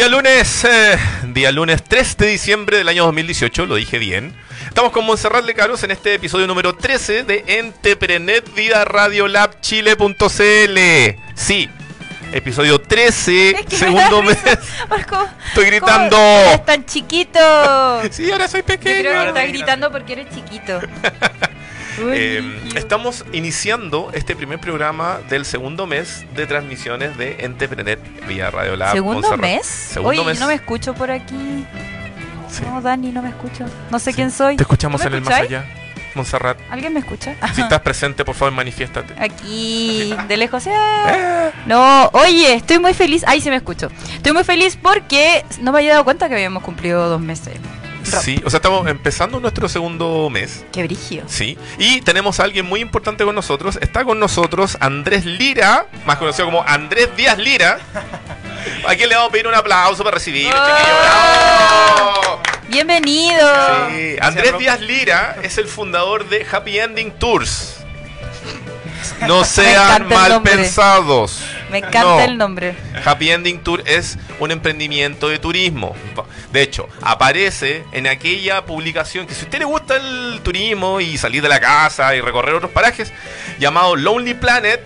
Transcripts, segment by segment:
Día lunes, eh, día lunes 3 de diciembre del año 2018, lo dije bien. Estamos con Monserrat Lecaros en este episodio número 13 de Entreprenet Vida Radio Lab Chile.cl. Sí, episodio 13, Es que me segundo mes. Marco, Estoy gritando. ¿cómo eres tan chiquito? Sí, ahora soy Yo creo pequeño. que estás gritando porque eres chiquito. Eh, estamos iniciando este primer programa del segundo mes de transmisiones de Entreprenet Vía Radio Lab. ¿Segundo mes? Segundo Oye, mes. no me escucho por aquí. Sí. No, Dani, no me escucho. No sé quién soy. Te escuchamos ¿Tú en me el más escucháis? allá. Monserrat, ¿Alguien me escucha? si estás presente, por favor, manifiéstate. Aquí, de lejos. ¡ah! No, oye, estoy muy feliz. Ay, sí me escucho. Estoy muy feliz porque no me había dado cuenta que habíamos cumplido dos meses. Rob. Sí, o sea, estamos empezando nuestro segundo mes. Qué brigio. Sí, y tenemos a alguien muy importante con nosotros. Está con nosotros Andrés Lira, más conocido como Andrés Díaz Lira. ¿A quién le vamos a pedir un aplauso para recibir? ¡Oh! chiquillo? ¡Bravo! Bienvenido. Sí, Andrés Díaz Lira es el fundador de Happy Ending Tours. No sean mal pensados. Me encanta No. el nombre. Happy Ending Tour es un emprendimiento de turismo. De hecho, aparece en aquella publicación que si a usted le gusta el turismo y salir de la casa y recorrer otros parajes, llamado Lonely Planet,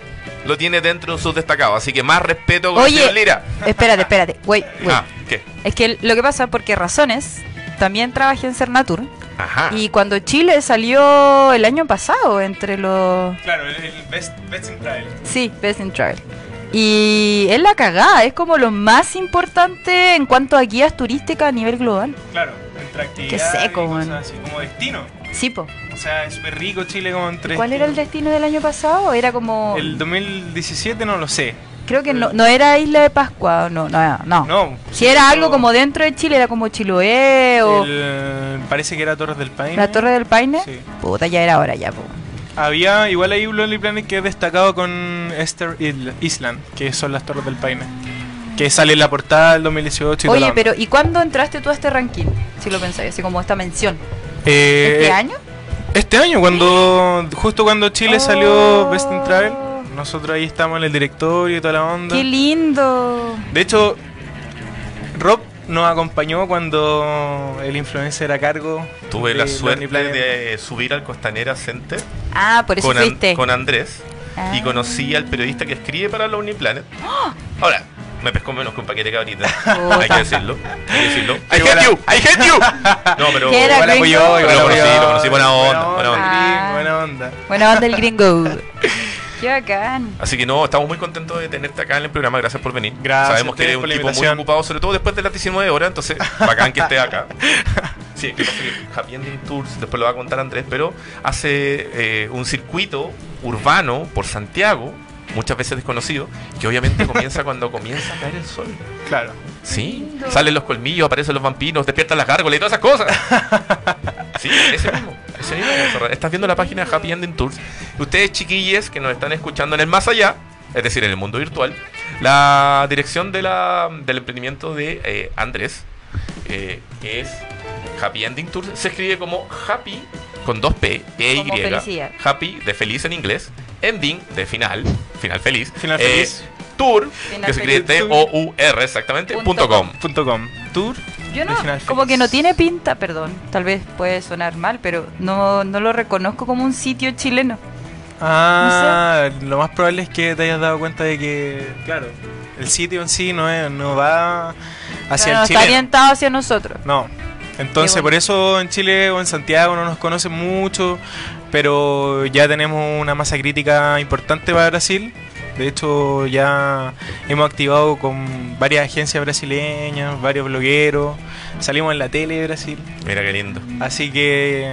lo tiene dentro de sus destacados. Así que más respeto con el Oye, señor Lira. espérate, espérate. Wait, wait. Ah, ¿qué? Es que lo que pasa, porque Razones también trabajé en Cernatur. Ajá. Y cuando Chile salió el año pasado, entre los. Claro, el, el best, best in Travel. Sí, Best in Travel. Y es la cagada, es como lo más importante en cuanto a guías turísticas a nivel global. Claro, entre actividades seco, y cosas man. así, como destino. Sí, po. O sea, es súper rico Chile como entre... ¿Cuál era el destino del año pasado? Era como. El 2017 no lo sé. Creo que no, no era Isla de Pascua, no, no, no. No. Si era algo como dentro de Chile, era como Chiloé o El- parece que era Torres del Paine. la Torre del Paine. Sí. Puta, ya era hora ya, po. Había igual ahí un Lonely Planet que es destacado con Esther Isl- Island, que son las Torres del Paine. Que sale en la portada del 2018 y Oye, pero ¿y cuándo entraste tú a este ranking? Si lo pensáis, así como esta mención. Eh, ¿Este año? Este año, cuando justo cuando Chile Oh. salió Best in Travel, nosotros ahí estamos en el directorio y toda la onda. ¡Qué lindo! De hecho, Rob nos acompañó cuando el influencer a cargo. Tuve de la suerte de subir al Costanera Center Ah, por eso con, An- fuiste. con Andrés y Ah. conocí al periodista que escribe para Lonely Planet. Ahora, me pescó menos que un paquete de cabrita. Puta. hay que decirlo. Hay que decirlo. I hate you, I hate you. No, pero ¿Qué era, Igual gringo? apoyó, igual Lo conocí, lo conocí, buena onda, buena Buena onda. onda, buena onda. Buena onda el gringo. ¡Qué bacán! Así que no, estamos muy contentos de tenerte acá en el programa. Gracias por venir. Gracias Sabemos que eres un tipo muy ocupado, sobre todo después de las 19 horas. Entonces, bacán que estés acá. Sí, que pasa que Happy Ending Tours, después lo va a contar Andrés, pero hace eh, un circuito urbano por Santiago, muchas veces desconocido, que obviamente comienza cuando comienza a caer el sol. Claro. Sí, salen los colmillos, aparecen los vampiros, despiertan las gárgolas y todas esas cosas. Sí, ese mismo. Ese mismo. Estás viendo la página de Happy Ending Tours. Ustedes, chiquilles, que nos están escuchando en el más allá, es decir, en el mundo virtual, la dirección de la, del emprendimiento de eh, Andrés, eh, que es Happy Ending Tours, se escribe como Happy con dos P, E Como Y. felicidad. Happy de feliz en inglés, Ending de final, final feliz. Final eh, feliz. Tour, Final que se escribe. T-O-U-R exactamente, Punto punto com. Punto com. Tour. Yo no, como que no tiene pinta, perdón, tal vez puede sonar mal, pero no, no lo reconozco como un sitio chileno. Ah, lo más probable es que te hayas dado cuenta de que, claro, el sitio en sí no, es, no va hacia no el está chileno. orientado hacia nosotros. No. Entonces, por eso en Chile o en Santiago no nos conocen mucho, pero ya tenemos una masa crítica importante para Brasil. De hecho, ya hemos activado con varias agencias brasileñas, varios blogueros, salimos en la tele de Brasil, Mira qué lindo. así que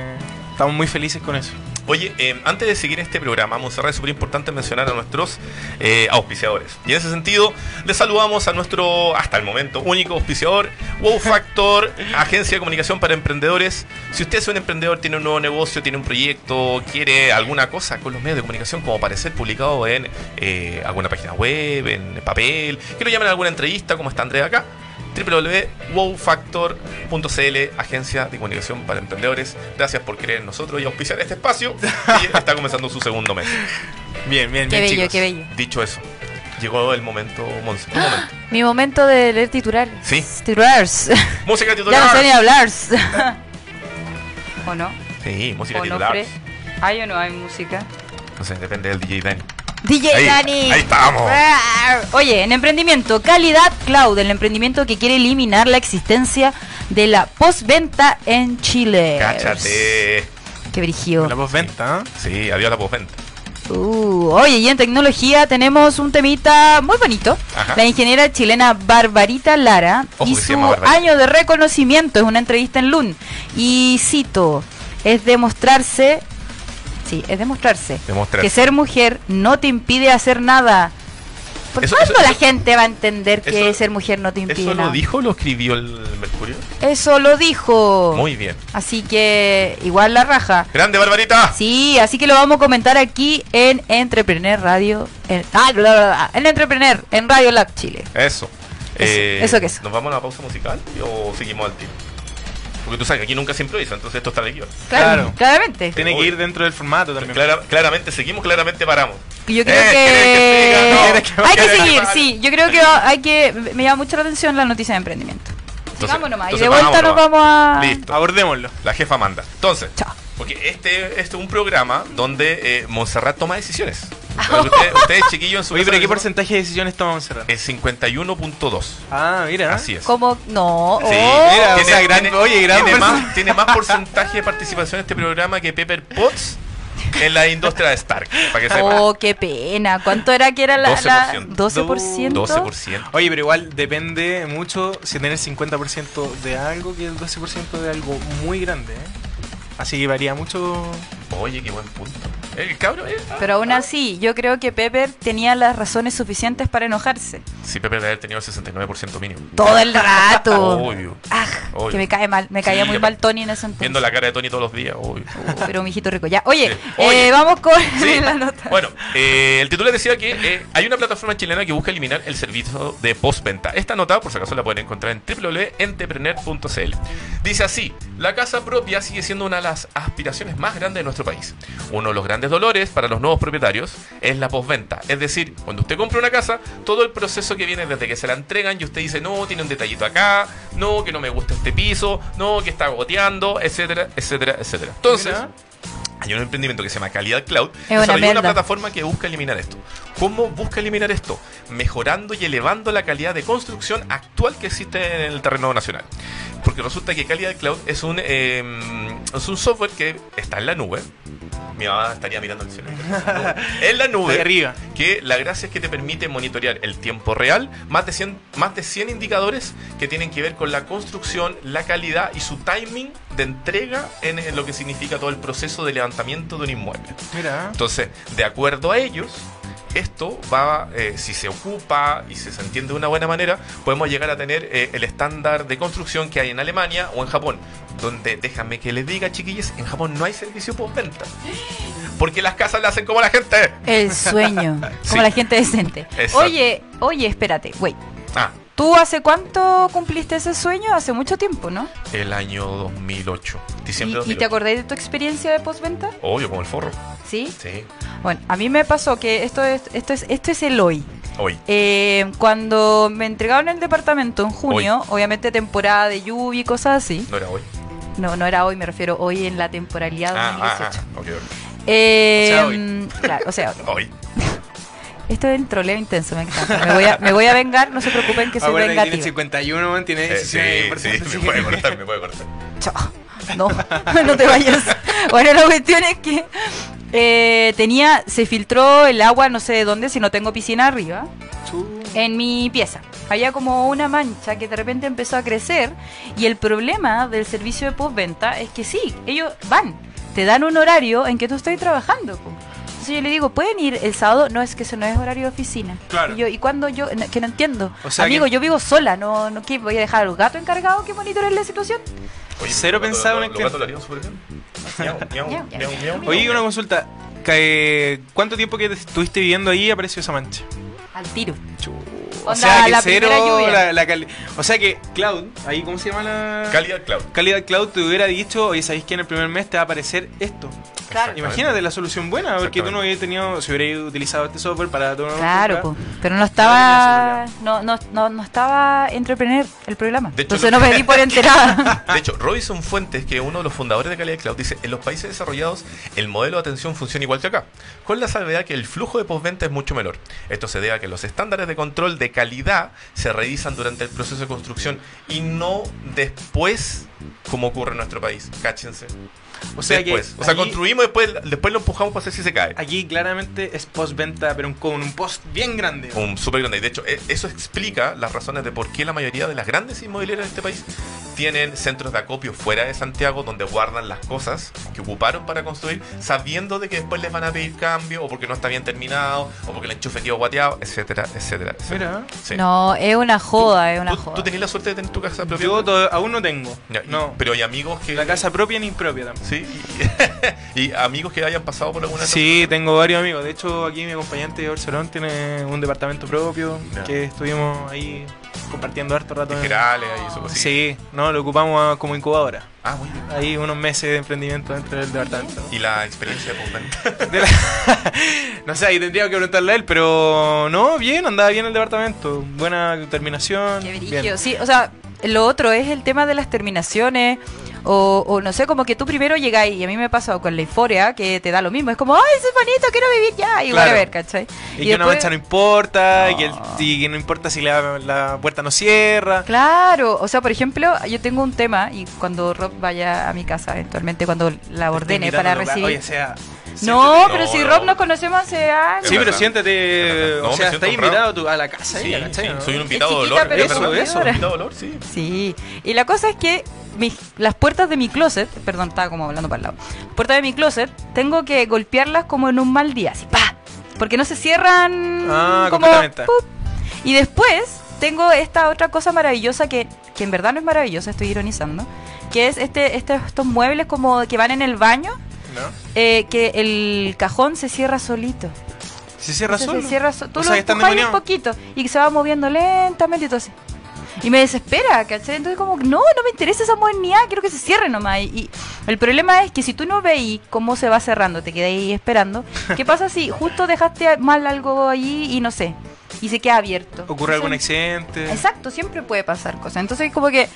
estamos muy felices con eso. Oye, eh, antes de seguir este programa, Monserrat, es súper importante mencionar a nuestros eh, auspiciadores. Y en ese sentido, les saludamos a nuestro, hasta el momento, único auspiciador, Wow Factor, agencia de comunicación para emprendedores. Si usted es un emprendedor, tiene un nuevo negocio, tiene un proyecto, quiere alguna cosa con los medios de comunicación, como aparecer publicado en eh, alguna página web, en papel, que lo llamen a alguna entrevista, como está Andrea acá, www.wowfactor.cl, agencia de comunicación para emprendedores. Gracias por creer en nosotros y auspiciar este espacio. Y está comenzando su segundo mes. Bien, bien, Qué bien, bello, chicos. qué bello. Dicho eso, llegó el momento, Monse. Momento. Mi momento de leer titulares. Sí. Titulares. Música ya titular. no sé ni hablar. ¿O no? Sí, música ¿O no, titular. ¿Hay o no hay música? No sé, depende del DJ Dani. DJ Ahí, Dani. ahí estamos. Oye, en emprendimiento, Calidad Cloud, el emprendimiento que quiere eliminar la existencia de la postventa en Chile. Cáchate. Qué brígido. La postventa, ¿eh? Sí, adiós a la postventa. Uh, oye, y en tecnología tenemos un temita muy bonito. Ajá. La ingeniera chilena Barbarita Lara Ojo y su año de reconocimiento es una entrevista en LUN. Y cito, es demostrarse, sí, es demostrarse Demostrarse. que ser mujer no te impide hacer nada. ¿Por Eso- cuándo eso- la eso- gente va a entender que eso- ser mujer no te impide ¿Eso nada? lo dijo o lo escribió el Mercurio? Eso lo dijo. Muy bien. Así que igual la raja. ¡Grande, Barbarita! Sí, así que lo vamos a comentar aquí en Entrepreneur Radio. En, ah, bla, bla, bla, en Entrepreneur, en Radio Lab Chile. Eso. Eh, Eso- eso que es. ¿Nos vamos a una pausa musical o seguimos al tiro? Porque tú sabes que aquí nunca se improvisa, entonces esto está de guion. Claro, Claro. claramente. Tiene que ir dentro del formato también. Clara- claramente seguimos, claramente paramos. Yo creo Eh, que, ¿quieres que siga? No, ¿quieres que hay que seguir, sí. Yo creo que hay que me llama mucho la atención la noticia de emprendimiento. Sigamos nomás. Y entonces de vuelta nos nomás. vamos a. Listo. Abordémoslo. La jefa manda. Entonces, Chao. porque este, este es un programa donde eh, Montserrat toma decisiones. Ustedes, ustedes, chiquillos, en su Oye, pero ¿qué porcentaje de decisiones tomamos cerrar? Es 51.2. Ah, mira. Así es. Como no. Sí, oh. mira, o sea, gran- oye, gran tiene, más, tiene más porcentaje de participación en este programa que Pepper Potts en la industria de Stark. Para que. Oh, qué pena. ¿Cuánto era que era la, la 12%. 12%? 12%. Oye, pero igual depende mucho si tener 50% de algo que el 12% de algo muy grande, ¿eh? Así que varía mucho. Oye, qué buen punto. El cabro eh, ah, Pero aún así, yo creo que Pepper tenía las razones suficientes para enojarse. Sí, Pepper debe haber tenido el 69% mínimo. Todo el rato. Obvio. Ah, Obvio. que me cae mal. Me caía Sí, muy mal Tony en ese entonces. Viendo la cara de Tony todos los días, obvio. Pero mi hijito rico. Ya. Oye, Sí. Oye. eh, vamos con Sí. la nota. Bueno, eh, el titular decía que eh, hay una plataforma chilena que busca eliminar el servicio de postventa. Esta nota, por si acaso, la pueden encontrar en www.entrepreneur.cl. Dice así: La casa propia sigue siendo una de las aspiraciones más grandes de nuestro país. Uno de los grandes dolores para los nuevos propietarios es la postventa. Es decir, cuando usted compra una casa, todo el proceso que viene desde que se la entregan y usted dice, no, tiene un detallito acá, no, que no me gusta este piso, no, que está goteando, etcétera, etcétera, etcétera. Entonces, Mira. hay un emprendimiento que se llama Calidad Cloud. Es una desarrolló una plataforma que busca eliminar esto. ¿Cómo busca eliminar esto? Mejorando y elevando la calidad de construcción actual que existe en el terreno nacional. Porque resulta que Calidad Cloud es un, eh, es un software que está en la nube. Mi mamá estaría mirando el cielo. En la nube. Ahí arriba. Que la gracia es que te permite monitorear el tiempo real, más de 100, más de 100 indicadores que tienen que ver con la construcción, la calidad y su timing de entrega en, en lo que significa todo el proceso de levantamiento de un inmueble. Mira. Entonces, de acuerdo a ellos, esto va, eh, si se ocupa y si se entiende de una buena manera, podemos llegar a tener eh, el estándar de construcción que hay en Alemania o en Japón. Donde, déjame que les diga, chiquillos, en Japón no hay servicio postventa. Porque las casas le hacen como la gente. El sueño. Sí. Como la gente decente. Exacto. Oye, oye, espérate, wait. Ah, ¿Tú hace cuánto cumpliste ese sueño? Hace mucho tiempo, ¿no? el año 2008. Diciembre ¿Y, y 2008. te acordáis de tu experiencia de postventa? Obvio, como el forro. ¿Sí? Sí. Bueno, a mí me pasó que esto es, esto es, esto es el hoy. Hoy. Eh, cuando me entregaron el departamento en junio, obviamente temporada de lluvia y cosas así. No era hoy. No, no era hoy, me refiero hoy en la temporalidad Ah, ah, 2018. ah. Eh, O sea, hoy. mm, Claro, o sea, hoy. Hoy. Esto es el troleo intenso, me encanta. Me voy a, me voy a vengar, no se preocupen que soy Ahora que tiene vengativa. 51, man, tiene Eh, decisiones sí, sí, importantes. me puede cortar, me puede cortar. Chao. No, no te vayas. Bueno, la cuestión es que eh, tenía, se filtró el agua, no sé de dónde, si no tengo piscina arriba, en mi pieza. Había como una mancha que de repente empezó a crecer y el problema del servicio de postventa es que sí, ellos van, te dan un horario en que tú estás trabajando. Entonces yo le digo, ¿pueden ir el sábado? No, es que eso no es horario de oficina. Claro. Y yo, ¿y cuándo yo? No, que no entiendo. O sea Amigo, que- yo vivo sola, no, no ¿qué, voy a dejar a los gatos encargados que monitoreen la situación. Oye, Cero pensado en el gatos súper bien. Miau, miau, Miau, miau, Oye, una consulta. Que, ¿Cuánto tiempo que te estuviste viviendo ahí apareció esa mancha? Al tiro. O sea que la cero la, la cali- O sea que Cloud, ahí cómo se llama la Calidad Cloud. calidad Cloud te hubiera dicho, oye, ¿sabéis que en el primer mes te va a aparecer esto? Claro. Imagínate la solución buena, porque tú no hubieras tenido, si hubieras utilizado este software para tu Claro, compra, po. pero no estaba no, no, no, no estaba entrepreneur el programa. De hecho, Entonces lo- no me di por enterada. De hecho, Robinson Fuentes, que es uno de los fundadores de Calidad Cloud, dice, en los países desarrollados el modelo de atención funciona igual que acá, con la salvedad que el flujo de postventa es mucho menor. Esto se debe a que los estándares de control de calidad se revisan durante el proceso de construcción y no después, como ocurre en nuestro país. Cáchense. O sea después. que o sea, allí- construimos después, después lo empujamos para ver si se cae. Aquí claramente es postventa, pero un- con un post bien grande. Un súper grande. Y de hecho, e- eso explica las razones de por qué la mayoría de las grandes inmobiliarias de este país tienen centros de acopio fuera de Santiago donde guardan las cosas que ocuparon para construir, sabiendo de que después les van a pedir cambio, o porque no está bien terminado, o porque el enchufe quedó guateado, etcétera, etcétera, etcétera. Mira, Sí. No, es una joda, es una ¿Tú, joda. tú tenías la suerte de tener tu casa propia? yo to- aún no tengo. Ya, y- no, Pero hay amigos que. la casa propia ni impropia tampoco. Sí. Y, y amigos que hayan pasado por alguna Sí, tengo varios amigos. De hecho, aquí mi acompañante Barcelona tiene un departamento propio Ya. que estuvimos ahí compartiendo harto rato. en- generales ahí, su cosita. Sí, no, lo ocupamos como incubadora. Ah, muy bien. Ahí unos meses de emprendimiento dentro del departamento. Y la experiencia de postventa. De la- no sé, ahí tendría que preguntarle a él, pero no, bien, andaba bien el departamento. Buena terminación. Qué bien. Sí, o sea, lo otro es el tema de las terminaciones. O, o no sé, como que tú primero llegáis, y a mí me ha pasado con la euforia, que te da lo mismo. Es como, ay, es bonito, quiero vivir ya. Y Claro. whatever, ¿cachai? Y, que una mancha no importa, y, que el- No. y que no importa si la, la puerta no cierra. Claro, o sea, por ejemplo, yo tengo un tema, y cuando Rob vaya a mi casa, eventualmente, cuando la ordene para recibir. Oye, sea. No, pero si. Rob nos conocemos hace años. Sí, pero siéntate. O sea, honrado. invitado tú a la casa. Sí, soy un invitado de olor. pero es eso, eso. Un invitado de olor, sí. Sí, y la cosa es que mis- las puertas de mi closet, perdón, estaba como hablando para el lado. Puertas de mi closet, tengo que golpearlas como en un mal día, así, ¡pa! Porque no se cierran Ah, como. Y después tengo esta otra cosa maravillosa que, que en verdad no es maravillosa, estoy ironizando, que es este, este estos muebles como que van en el baño, ¿No? eh, que el cajón se cierra solito. Se cierra Entonces solo. se cierra so- tú O lo empujas un poquito y se va moviendo lentamente y todo así. Y me desespera, ¿cachai? Entonces como, no, no me interesa esa modernidad, quiero que se cierre nomás. Y, y el problema es que si tú no veis cómo se va cerrando, te quedas ahí esperando, ¿qué pasa si justo dejaste mal algo allí y no sé, y se queda abierto? Ocurre algún accidente. Exacto, siempre puede pasar cosas. Entonces como que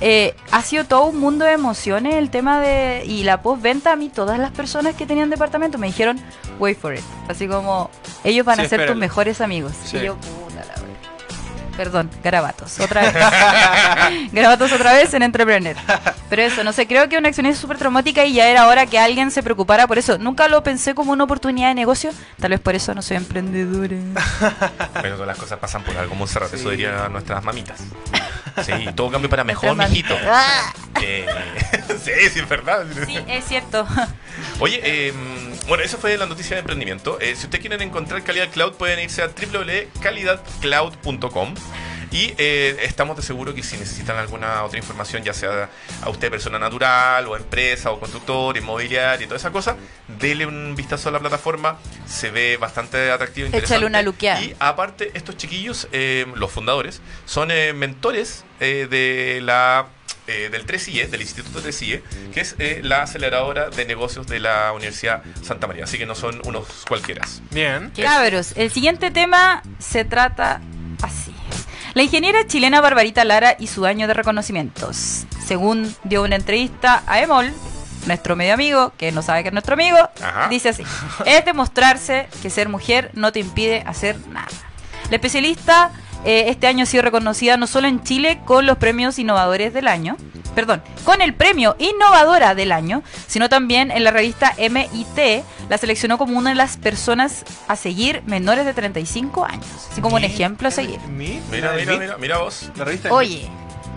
eh, ha sido todo un mundo de emociones el tema de... Y la postventa a mí, todas las personas que tenían departamento me dijeron, wait for it. Así como, ellos van Sí, a ser tus mejores amigos. Sí. Y yo. Perdón, garabatos, otra vez. garabatos otra vez en Entrepreneur. Pero eso, no sé, creo que una experiencia súper traumática y ya era hora que alguien se preocupara por eso. Nunca lo pensé como una oportunidad de negocio, tal vez por eso no soy emprendedora. Pero todas las cosas pasan por algo, Monserrat, eso Sí. dirían nuestras mamitas. Sí, todo cambio para mejor, mijito. mamitas. Eh, sí, sí, es verdad. Sí, es cierto. Oye, eh, bueno, eso fue la noticia de emprendimiento. Eh, si ustedes quieren encontrar Calidad Cloud, pueden irse a www.calidadcloud.com. Y eh, estamos de seguro que si necesitan alguna otra información, ya sea a usted persona natural, o empresa, o constructor, inmobiliario y toda esa cosa, dele un vistazo a la plataforma. Se ve bastante atractivo. Échale interesante. una luqueada. Y aparte, estos chiquillos, eh, los fundadores, son eh, mentores de la eh, del 3IE, del Instituto 3IE, que es eh, la aceleradora de negocios de la Universidad Santa María. Así que no son unos cualquiera. Bien. Cabros, el siguiente tema se trata así. La ingeniera chilena Barbarita Lara y su año de reconocimientos. Según dio una entrevista a Emol, nuestro medio amigo, que no sabe que es nuestro amigo, Ajá. dice así. Es demostrarse que ser mujer no te impide hacer nada. La especialista eh, este año ha sido reconocida no solo en Chile con los premios innovadores del año, perdón, con el premio Innovadora del año, sino también en la revista MIT la seleccionó como una de las personas a seguir menores de 35 años, así como un ejemplo a seguir. Mi- Mira, mira, Mi- mira, mira vos, La revista Oye,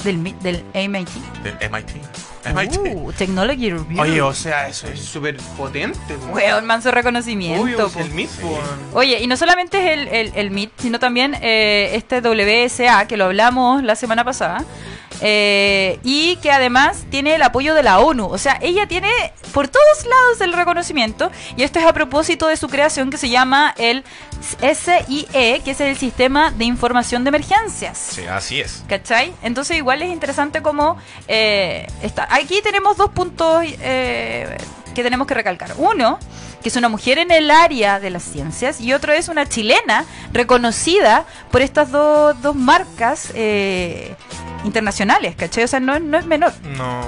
del, mi- del MIT. del MIT. MIT. Uh, Technology Review. Oye, o sea, eso es súper potente. po. Weón, manso reconocimiento. Obvio, es el mismo. Oye, y no solamente es el, el, el MIT, sino también eh, este WSA, que lo hablamos la semana pasada, eh, y que además tiene el apoyo de la ONU. O sea, ella tiene por todos lados el reconocimiento, y esto es a propósito de su creación que se llama el SIE, que es el Sistema de Información de Emergencias. Sí, así es. ¿Cachai? Entonces igual es interesante como eh, está. Aquí tenemos dos puntos eh, que tenemos que recalcar. Uno, que es una mujer en el área de las ciencias y otro es una chilena reconocida por estas dos, dos marcas eh, internacionales, ¿cachai? O sea, no, es- no es menor. No.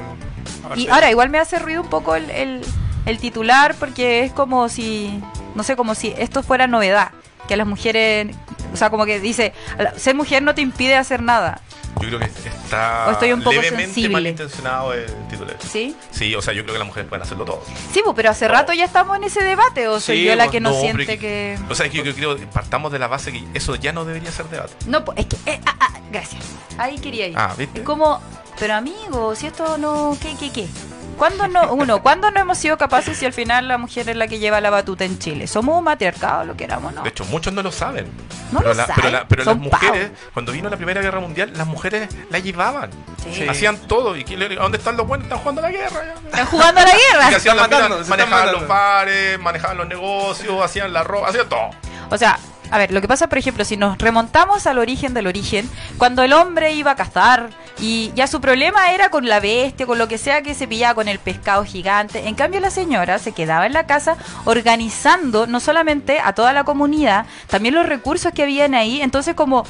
Y ahora igual me hace ruido un poco el, el- el titular porque es como si, no sé, como si esto fuera novedad. Que a las mujeres, o sea, como que dice, ser mujer no te impide hacer nada. Yo creo que está O estoy un poco levemente sensible. malintencionado el titular. ¿Sí? Sí, o sea, yo creo que las mujeres pueden hacerlo todo. Sí, pues, pero hace No. rato ya estamos en ese debate, o soy Sí, yo la pues, que no, no, siente pero que... O sea, es que yo creo que partamos de la base que eso ya no debería ser debate. No, pues, es que... eh, ah, ah, gracias. Ahí quería ir. Ah, ¿viste? Es como, pero amigo, si esto no... ¿Qué, qué, qué? ¿Cuándo no, uno, ¿cuándo no hemos sido capaces si al final la mujer es la que lleva la batuta en Chile? Somos un matriarcado, lo queramos, ¿no? De hecho, muchos no lo saben. No pero lo la- saben, pero, la- pero las mujeres, cuando vino la Primera Guerra Mundial, las mujeres la llevaban. Sí. Hacían todo. ¿Y dónde están los buenos? Están jugando a la guerra. Están jugando a la ¿Y qué guerra. hacían las matando, minas? se están Manejaban los bares, manejaban los negocios, hacían la ropa, hacían todo. O sea, a ver, lo que pasa, por ejemplo, si nos remontamos al origen del origen, cuando el hombre iba a cazar y ya su problema era con la bestia, con lo que sea que se pillaba con el pescado gigante, en cambio la señora se quedaba en la casa organizando no solamente a toda la comunidad, también los recursos que habían ahí, entonces como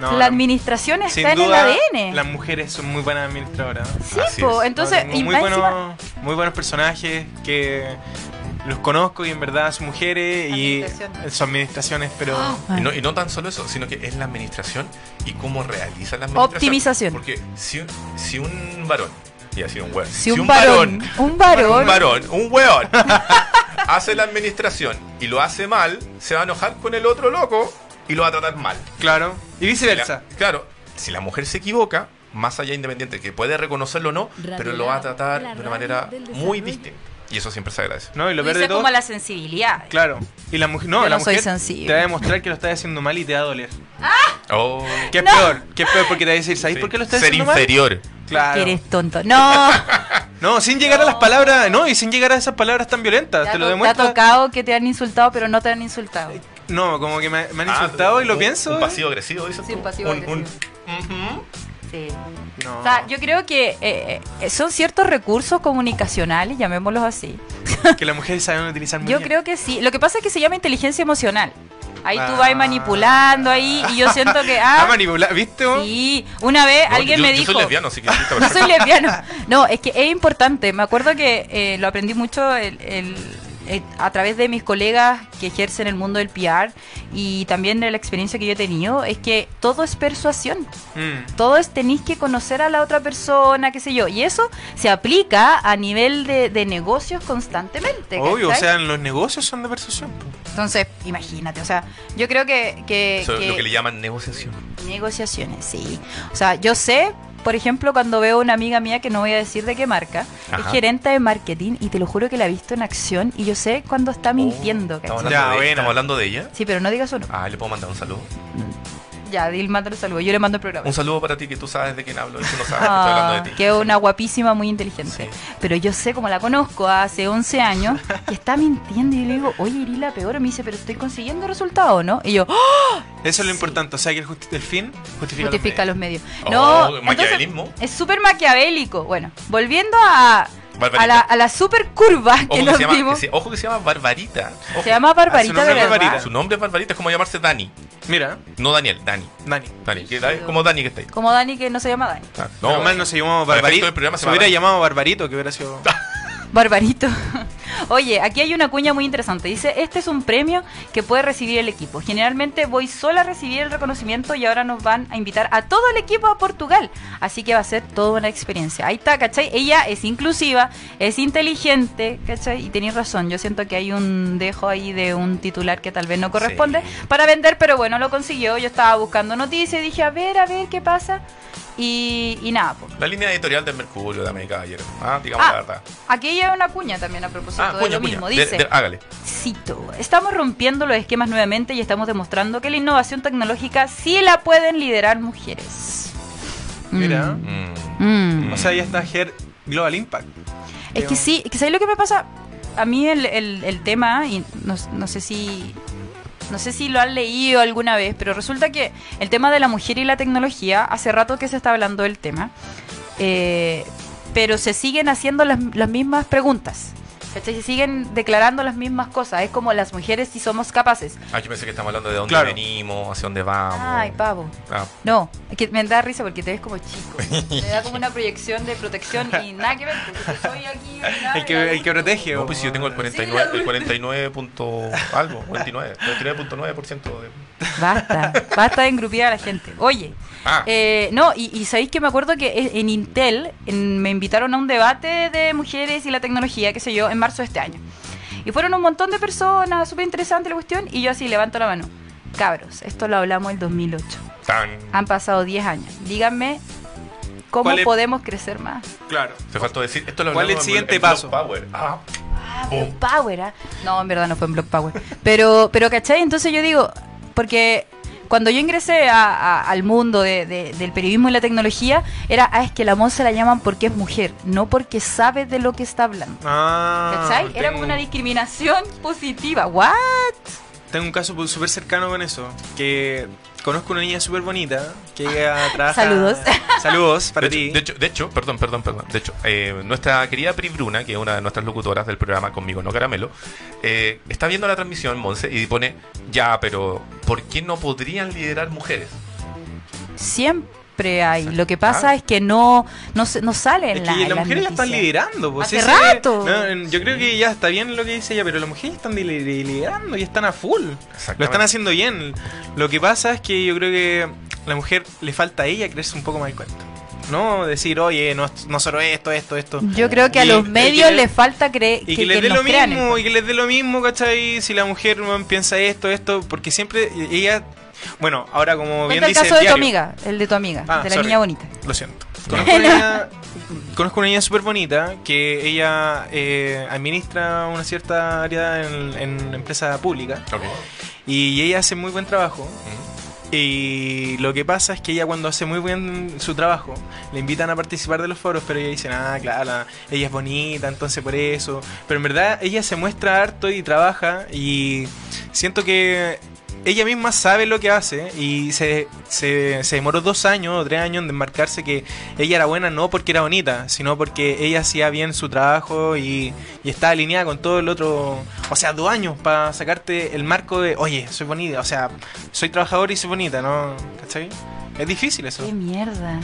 No, la administración está en duda, el ADN. las mujeres son muy buenas administradoras. Sí, Así po, es. entonces, y buenos, encima- muy buenos personajes que los conozco y en verdad son mujeres y Administración. son administraciones, pero Y no, y no tan solo eso, sino que es la administración y cómo realiza la administración. Optimización. Porque si, si un varón, y así un hueón, Si un varón, un varón, un varón, un hueón, hace la administración y lo hace mal, se va a enojar con el otro loco y lo va a tratar mal. claro. Y viceversa. La- claro, si la mujer se equivoca, más allá independiente, que puede reconocerlo o no, pero lo va a tratar de una manera muy distinta. Y eso siempre se agradece. ¿No? Y lo peor de todo. como la sensibilidad. Claro. Y la mujer, no, Yo la no soy mujer sensible. te va a demostrar que lo estás haciendo mal y te va a doler. Oh, ¿Qué es No. peor? ¿Qué es peor? Porque te va a decir, ¿sabes sí. por qué lo estás Ser haciendo inferior. mal? Claro. Que eres tonto. No, No, sin llegar a las palabras, no, y sin llegar a esas palabras tan violentas, te, te ha lo to- te ha demuestra. tocado que te han insultado, pero no te han insultado. No, como que me, me han Ah, insultado y lo un- pienso. Un pasivo agresivo, dices Sí, tú. un pasivo Un- un- Ujú. Sí. No. O sea, yo creo que eh, eh, son ciertos recursos comunicacionales, llamémoslos así. que las mujeres saben utilizar muy Yo bien. creo que sí. Lo que pasa es que se llama inteligencia emocional. Ahí tú Ah. vas manipulando ahí y yo siento que... Ah, Ah, manipular, ¿viste? sí. Una vez No, alguien yo- me yo dijo... soy lesbiano, así que perfecto. soy lesbiana. No, es que es importante. Me acuerdo que eh, lo aprendí mucho el- el- eh, a través de mis colegas que ejercen el mundo del PR y también de la experiencia que yo he tenido. Es que todo es persuasión. Mm. Todo es tenéis que conocer a la otra persona, qué sé yo. Y eso se aplica a nivel de, de negocios constantemente. Obvio, o sea, los negocios son de persuasión. Entonces, imagínate, o sea, yo creo que... que, Eso que- lo que le llaman negociación. Negociaciones, sí. O sea, yo sé, por ejemplo, cuando veo una amiga mía que no voy a decir de qué marca, es gerente de marketing y te lo juro que la he visto en acción y yo sé cuando está mintiendo, Oh, ¿Estamos hablando, Ya, de. ¿Estamos hablando de ella? Sí, pero no digas uno. Ah, le puedo mandar un saludo. Ya, Dil, mándale un saludo. Yo le mando el programa. Un saludo para ti que tú sabes de quién hablo y tú no sabes que estoy hablando de Ah, ti. que es una guapísima, muy inteligente. Sí. Pero yo sé, como la conozco hace 11 años, que está mintiendo y le digo, oye, Irila, peor. Me dice, pero estoy consiguiendo resultados, ¿no? Y yo, ¡oh! Eso es lo Sí. importante, o sea, que el, fin justifica, justifica los los medios. Oh, No, entonces, maquiavelismo. es súper maquiavélico. Bueno, volviendo a, Barbarita. a la, a la super curva que Ojo que, nos se llama, dimos. que se, ojo que se llama Barbarita. Ojo. Se llama Barbarita nombre de es verdad. Barbarita. Su nombre es Barbarita, es como llamarse Dani. Mira, No Daniel, Dani. Dani. Dani, que como Dani que está ahí. Como Dani que no se llama Dani. Ah, No, mal no se llamaba Barbarito. programa se hubiera Dani. llamado Barbarito, que hubiera sido. Barbarito. Oye, aquí hay una cuña muy interesante. Dice, este es un premio que puede recibir el equipo. Generalmente voy sola a recibir el reconocimiento y ahora nos van a invitar a todo el equipo a Portugal. Así que va a ser toda una experiencia. Ahí está, ¿cachai? Ella es inclusiva, es inteligente, ¿cachai? Y tenéis razón. Yo siento que hay un dejo ahí de un titular que tal vez no corresponde Sí. para vender, pero bueno, lo consiguió. Yo estaba buscando noticias y dije, a ver, a ver qué pasa. Y, y nada, pues. La línea editorial del Mercurio, de América ayer. Ah, digamos Ah, la verdad. aquí hay una cuña también a propósito Ah, de cuña, lo cuña. mismo. Dice, de- hágale. cito, estamos rompiendo los esquemas nuevamente y estamos demostrando que la innovación tecnológica sí la pueden liderar mujeres. Mm, Mira. Mm. mm. O sea, ya está Her Global Impact. Es que sí, es que ¿sabes lo que me pasa? A mí el, el- el tema, y no, no sé si no sé si lo han leído alguna vez, pero resulta que el tema de la mujer y la tecnología, hace rato que se está hablando del tema, eh, pero se siguen haciendo las, las mismas preguntas. ¿Cachai? Se siguen declarando las mismas cosas. Es como las mujeres si somos capaces. Ah, yo pensé que estamos hablando de dónde Claro. venimos, hacia dónde vamos. Ay, pavo. Ah, No, es que me da risa porque te ves como chico. Me da como una proyección de protección y nada que ver. Porque soy aquí. nada, El que, el que protege. no, pues si yo tengo el 49, el 49 punto algo, 49, 49.9% de... Basta, basta de engrupir a la gente. Oye, Ah, eh, no, y, y sabéis que me acuerdo que en Intel en- me invitaron a un debate de mujeres y la tecnología, qué sé yo, en marzo de este año. Y fueron un montón de personas, súper interesante la cuestión, y yo así levanto la mano. Cabros, esto lo hablamos el 2008. tan... Han pasado 10 años. Díganme cómo ¿Cuál es- podemos crecer más. Claro. Se faltó decir, esto lo ¿Cuál es el hablamos en siguiente en Block paso? Power. Ah, Ah. Block Power, ¿ah? No, en verdad no fue en Block Power. Pero, pero ¿cachai? Entonces yo digo, porque cuando yo ingresé a- a- al mundo de- de- del periodismo y la tecnología, era, ah, es que la Monza la llaman porque es mujer, no porque sabe de lo que está hablando. Ah, ¿Cachai? Era como una discriminación positiva. ¿What? Tengo un caso súper cercano con eso. Que conozco una niña súper bonita que ella trabaja. Saludos. Saludos para de, ti. hecho, de hecho, de hecho, perdón, perdón, perdón. De hecho, eh, nuestra querida Pri Bruna, que es una de nuestras locutoras del programa Conmigo No Caramelo, eh, está viendo la transmisión, Monse, y pone, ya, pero ¿por qué no podrían liderar mujeres? Siempre hay. Lo que pasa es que no, no, se- no sale en Es la que en las las mujeres ya están liderando. Pues, Hace ese- rato. no, yo creo que ya está bien lo que dice ella, pero las mujeres están li- li- liderando y están a full. Lo están haciendo bien. Lo que pasa es que yo creo que a la mujer le falta a ella creerse un poco más el cuento. No decir, oye, no, no solo esto, esto, esto. Yo creo que a los medios que- les falta creer Y que, les que dé lo mismo, y que les dé lo mismo, ¿cachai? Si la mujer piensa esto, esto, porque siempre ella, bueno, ahora como bien Cuenta el dice caso de tu diario- amiga, el de tu amiga, Ah, de la sorry. niña bonita. Lo siento. Conozco una niña, conozco una niña súper bonita que ella eh, administra una cierta área en, en empresa pública Ok. y ella hace muy buen trabajo. Mm. Y lo que pasa es que ella cuando hace muy bien su trabajo, le invitan a participar de los foros, pero ella dice, ah, claro, la- ella es bonita, entonces por eso. Pero en verdad ella se muestra harto y trabaja y siento que ella misma sabe lo que hace y se, se, se demoró dos años o tres años en desmarcarse que ella era buena no porque era bonita, sino porque ella hacía bien su trabajo y, y está alineada con todo el otro. O sea, dos años para sacarte el marco de, oye, soy bonita, o sea, soy trabajador y soy bonita, ¿no? ¿Cachai? Es difícil eso. Qué mierda.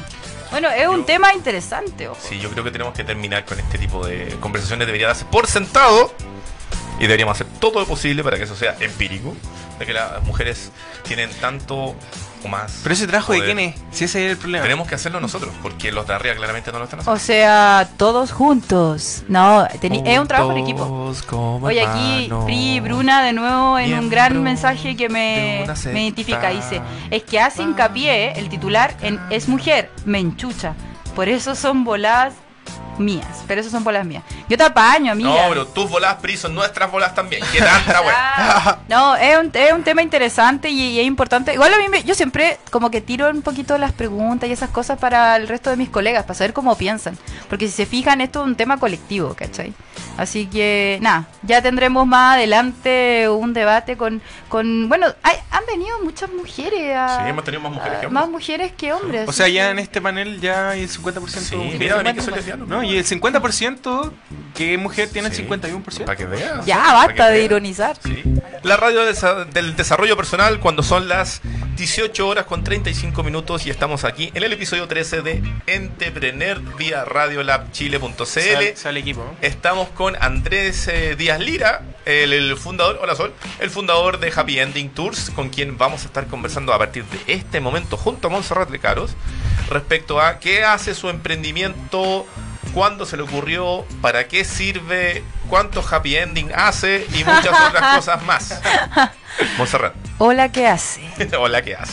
Bueno, es un Yo- tema interesante, ojo. Sí, yo creo que tenemos que terminar con este tipo de conversaciones. Debería darse por sentado y deberíamos hacer todo lo posible para que eso sea empírico. De que las mujeres tienen tanto o más. Pero ese trabajo de poder. quién es, si ese es el problema. Tenemos que hacerlo nosotros, porque los de arriba claramente no lo están haciendo. O sea, todos juntos. No, teni- es un trabajo en equipo. Juntos Oye, aquí. Pri Bruna de nuevo en un gran mensaje que de me, me identifica. Dice, es que hace hincapié el titular en es mujer, me enchucha. Por eso son bolas mías. Pero eso son bolas mías. Yo te apaño, amiga. No, pero tus bolas, Pri, son nuestras bolas también. ¿Qué tanta? Ah, no, es un, es un tema interesante y, y es importante. Igual a mí, me- yo siempre como que tiro un poquito las preguntas y esas cosas para el resto de mis colegas, para saber cómo piensan. Porque si se fijan, esto es un tema colectivo, ¿cachai? Así que, nada, ya tendremos más adelante un debate con, con bueno, hay- han venido muchas mujeres. A, Sí, hemos tenido más mujeres a- que hombres. Más mujeres que hombres. O sea, ya que- en este panel ya hay el 50% Sí, mujeres. mira, que 50%. soy lesbiano. No, y el 50% que mujer tiene Sí, el 51%. Para que veas. Ya, basta de ironizar. Sí. La radio desa- del desarrollo personal cuando son las 18 horas con 35 minutos y estamos aquí en el episodio 13 de Entrepreneur vía Radiolabchile.cl. Sale, sale equipo. Estamos con Andrés eh, Díaz Lira, el, el fundador, hola Sol, el fundador de Happy Ending Tours, con quien vamos a estar conversando a partir de este momento junto a Montserrat de Caros respecto a qué hace su emprendimiento, cuándo se le ocurrió, para qué sirve, cuánto happy ending hace y muchas otras cosas más. Montserrat, Hola, ¿qué hace? hola, ¿qué hace?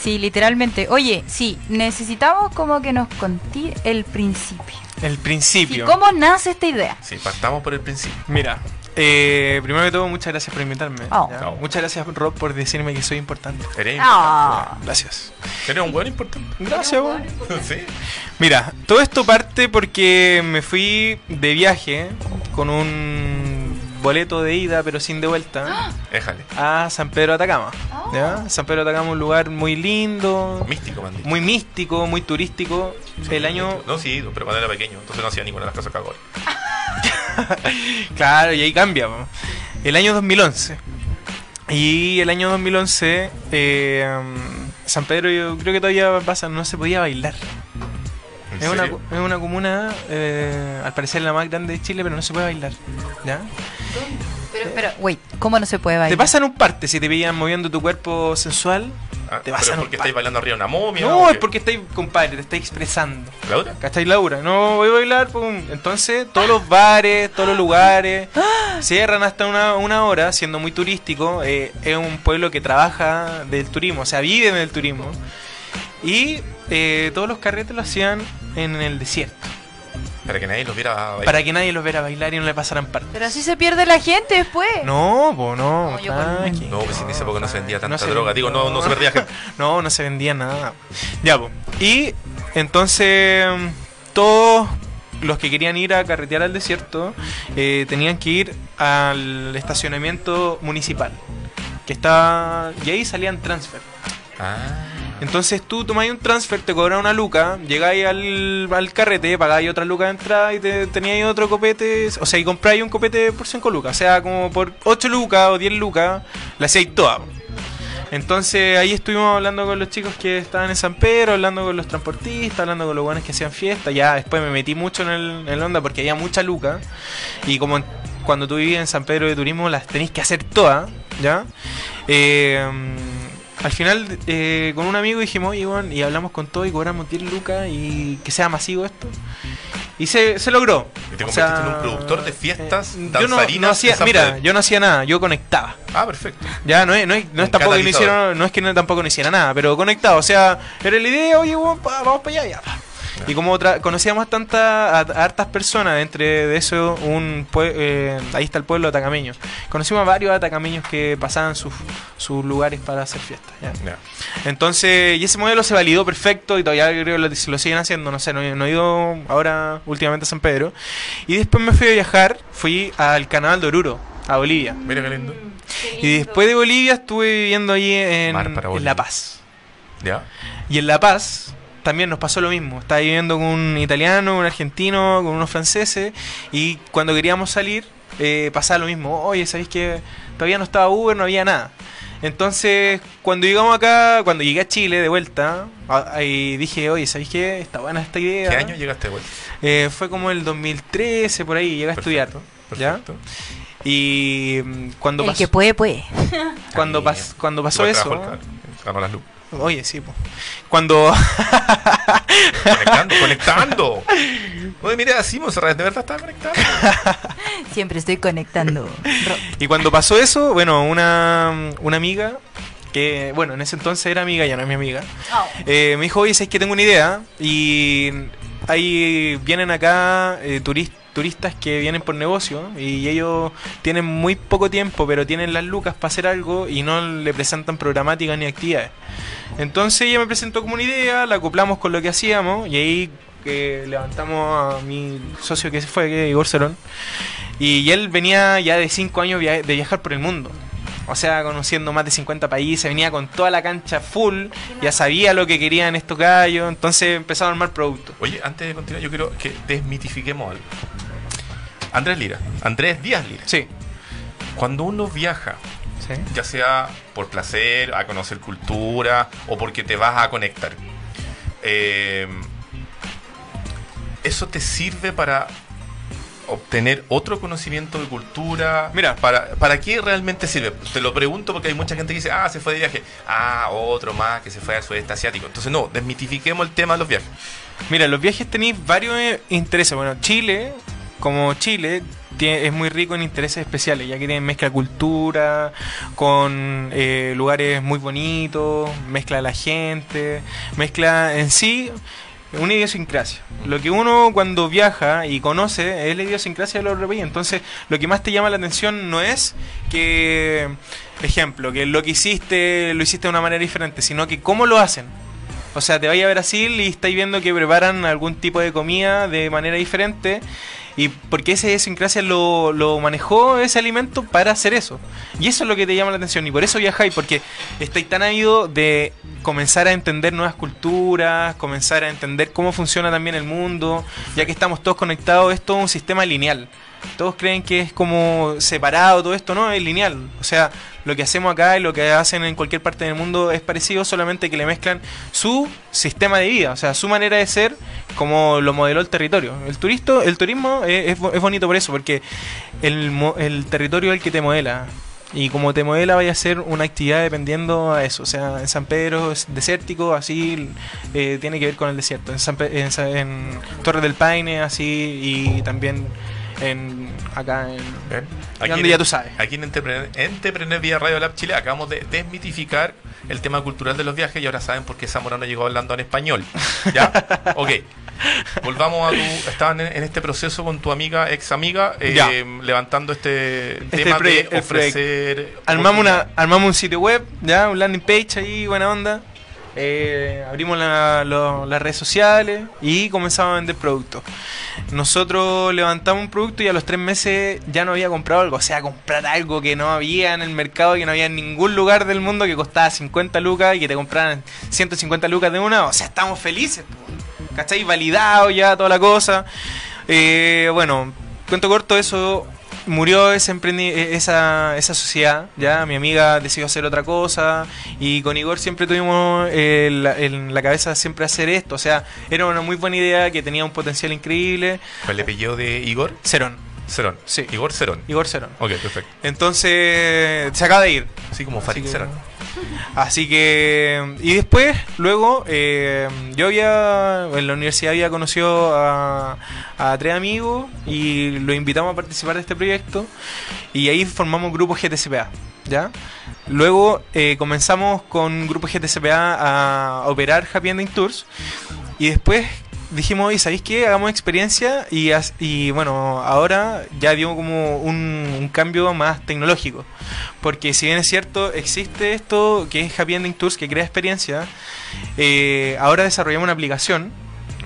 Sí, literalmente. Oye, sí, necesitamos como que nos conté el principio. El principio. ¿Cómo nace esta idea? Sí, partamos por el principio. Mira, eh, primero que todo, muchas gracias por invitarme. Oh. Muchas gracias, Rob, por decirme que soy importante. ¿Eres, Ah. Gracias. ¿Eres un buen importante? Gracias, weón. Sí. Mira, todo esto parte porque me fui de viaje con un boleto de ida, pero sin de vuelta, Éjale. a San Pedro de Atacama. Oh. ¿ya? San Pedro de Atacama, un lugar muy lindo, Místico, man. muy místico, muy turístico. El año, No, sí, pero cuando era pequeño, entonces no hacía ninguna de las cosas que hago ahora. claro, y ahí cambia. El año 2011. Y el año 2011, eh, San Pedro, yo creo que todavía pasa, no se podía bailar. ¿En Es una, es una comuna, eh, al parecer la más grande de Chile, pero no se puede bailar. ¿Ya? Pero, pero, wait, ¿cómo no se puede bailar? Te pasan un parte si te pillan moviendo tu cuerpo sensual. Ah, te ¿Pero pasan un porque estáis bailando arriba de una momia? No, es porque estáis, compadre, te estáis expresando. ¿Laura? ¿Cachai, Laura? No voy a bailar, pum. Entonces, todos los bares, todos los lugares cierran hasta una, una hora, siendo muy turístico. Eh, es un pueblo que trabaja del turismo, o sea, vive del turismo. Y eh, todos los carretes lo hacían en el desierto, Para que nadie los viera bailar. para que nadie los viera bailar y no le pasaran parte. Pero así se pierde la gente después. No, pues no, No, yo tranqui. No, pues en esa época no se vendía tanta se droga. Digo, no, no se perdía gente. No, no se vendía nada. Ya, pues. Y entonces todos los que querían ir a carretear al desierto eh, tenían que ir al estacionamiento municipal. Que estaba... Y ahí salían transfer. Ah. Entonces tú tomabas un transfer, te cobraban una luca, llegáis al, al carrete, pagáis otra luca de entrada y te teníais otro copete, o sea, y compráis un copete por 5 lucas, o sea, como por 8 lucas o 10 lucas, la hacíais toda. Entonces ahí estuvimos hablando con los chicos que estaban en San Pedro, hablando con los transportistas, hablando con los buenos que hacían fiesta. Ya después me metí mucho en el, en onda porque había mucha luca. Y como cuando tú vivías en San Pedro de Turismo las tenéis que hacer todas, ¿ya? Eh, al final eh, con un amigo dijimos, oye, weón", y hablamos con todo y cobramos 10 lucas y que sea masivo esto. Y se, se logró. Y te O convertiste sea, en un productor de fiestas eh, yo no, hacía, mira, yo no hacía nada, yo conectaba. Ah, perfecto. Ya, no es, no es, no es tampoco que no hicieron, no es que no, tampoco no hiciera nada, pero conectado, o sea, era la idea, oye, weón, pa, vamos para allá, ya. pa. Y como otra- conocíamos tanta, a, a hartas personas, entre de eso, un pue- eh, ahí está el pueblo de atacameños. Conocimos a varios atacameños que pasaban sus, sus lugares para hacer fiestas. Entonces, y ese modelo se validó perfecto y todavía creo que lo, lo siguen haciendo, no sé, no, he- no he ido ahora últimamente a San Pedro. Y después me fui a viajar, fui al Canal de Oruro, a Bolivia. Mira qué lindo. Y después de Bolivia estuve viviendo allí en, en. La Paz. Ya. Y en La Paz también nos pasó lo mismo. Estaba viviendo con un italiano, un argentino, con unos franceses. Y cuando queríamos salir, eh, pasaba lo mismo. Oye, ¿sabéis que todavía no estaba Uber, no había nada? Entonces, cuando llegamos acá, cuando llegué a Chile de vuelta, ahí dije, oye, ¿sabéis qué? Está buena esta idea. ¿Qué año llegaste de vuelta? Eh, fue como el 2013, por ahí, llegué a estudiar. ¿ya? Perfecto. Y mm, cuando El pasó, que puede, puede. cuando, Está pas- cuando pasó eso... ganó las lucas. Oye, sí, po. Cuando. Conectando, conectando. Oye, mira, así Monserrat, de verdad estaba conectando. Siempre estoy conectando. Y cuando pasó eso, bueno, una, una amiga, que, bueno, en ese entonces era amiga, ya no es mi amiga, eh, me dijo, oye, es que tengo una idea. Y ahí vienen acá eh, turis- turistas que vienen por negocio y ellos tienen muy poco tiempo, pero tienen las lucas para hacer algo y no le presentan programática ni actividades. Entonces ella me presentó como una idea, la acoplamos con lo que hacíamos y ahí que levantamos a mi socio que se fue, que Igor Cerón. Y él venía ya de 5 años de viajar por el mundo. O sea, conociendo más de 50 países, venía con toda la cancha full, ya sabía lo que querían estos gallos, entonces empezaron a armar productos. Oye, antes de continuar, yo quiero que desmitifiquemos algo. Andrés Lira, Andrés Díaz Lira. Sí, Cuando uno viaja Sí. ya sea por placer, a conocer cultura o porque te vas a conectar. Eh, ¿Eso te sirve para obtener otro conocimiento de cultura? Mira. ¿para, ¿para qué realmente sirve? Te lo pregunto porque hay mucha gente que dice, ah, se fue de viaje. Ah, otro más que se fue al sudeste asiático. Entonces, no, desmitifiquemos el tema de los viajes. Mira, los viajes tenéis varios eh, intereses. Bueno, Chile, como Chile, tie- es muy rico en intereses especiales, ya que tiene mezcla cultura, con eh, lugares muy bonitos, mezcla de la gente, mezcla en sí una idiosincrasia. Lo que uno cuando viaja y conoce es la idiosincrasia de los países. Entonces, lo que más te llama la atención no es que, ejemplo, que lo que hiciste lo hiciste de una manera diferente, sino que cómo lo hacen. O sea, te vais a Brasil y estáis viendo que preparan algún tipo de comida de manera diferente. Y porque esa idiosincrasia lo, lo manejó ese alimento para hacer eso. Y eso es lo que te llama la atención. Y por eso viajáis, porque estáis tan ávido de comenzar a entender nuevas culturas, comenzar a entender cómo funciona también el mundo, ya que estamos todos conectados, es todo un sistema lineal. Todos creen que es como separado todo esto, no, es lineal. O sea, lo que hacemos acá y lo que hacen en cualquier parte del mundo es parecido, solamente que le mezclan su sistema de vida, o sea, su manera de ser, como lo modeló el territorio. El turisto, el turismo es, es bo- es bonito por eso, porque el, el territorio es el que te modela. Y como te modela, vaya a ser una actividad dependiendo a eso. O sea, en San Pedro es desértico, así eh, tiene que ver con el desierto. En, San Pe- en, en del Paine, así, y también en acá en. ¿Ven? donde ya tú sabes. Aquí en Entrepreneur, Entrepreneur vía Radio Lab Chile acabamos de desmitificar el tema cultural de los viajes y ahora saben por qué Zamorano llegó hablando en español. ¿Ya? ok. Volvamos a tu. Estaban en, en este proceso con tu amiga, ex amiga, eh, Ya. levantando este, tema proye- de ofrecer. Armamos, una, armamos un sitio web, ya, un landing page ahí, buena onda. Eh, abrimos la- las redes sociales y comenzamos a vender productos. Nosotros levantamos un producto y a los tres meses ya no había comprado algo. O sea, comprar algo que no había en el mercado, que no había en ningún lugar del mundo que costaba 50 lucas y que te compraran 150 lucas de una. O sea, estamos felices. ¿Cachai? Validado ya toda la cosa. Eh, bueno, cuento corto, eso murió ese emprendi- eh, esa, esa sociedad, ya mi amiga decidió hacer otra cosa y con Igor siempre tuvimos eh, la- en la cabeza siempre hacer esto, o sea, era una muy buena idea que tenía un potencial increíble. ¿El apellido de Igor? Cerón, Cerón. Sí. Igor Cerón. Igor Cerón. Ok, perfecto. Entonces, se acaba de ir. Así como Farid Cerón. Así que- y después, luego, eh, yo había, en la universidad había conocido a, tres amigos y los invitamos a participar de este proyecto y ahí formamos grupo GTCPA, ¿ya? Luego eh, comenzamos con grupo GTCPA a operar Happy Ending Tours y después dijimos, oye, ¿sabéis qué? Hagamos experiencia y, y bueno, ahora ya dio como un, un cambio más tecnológico. Porque si bien es cierto, existe esto que es Happy Ending Tours, que crea experiencia, eh, ahora desarrollamos una aplicación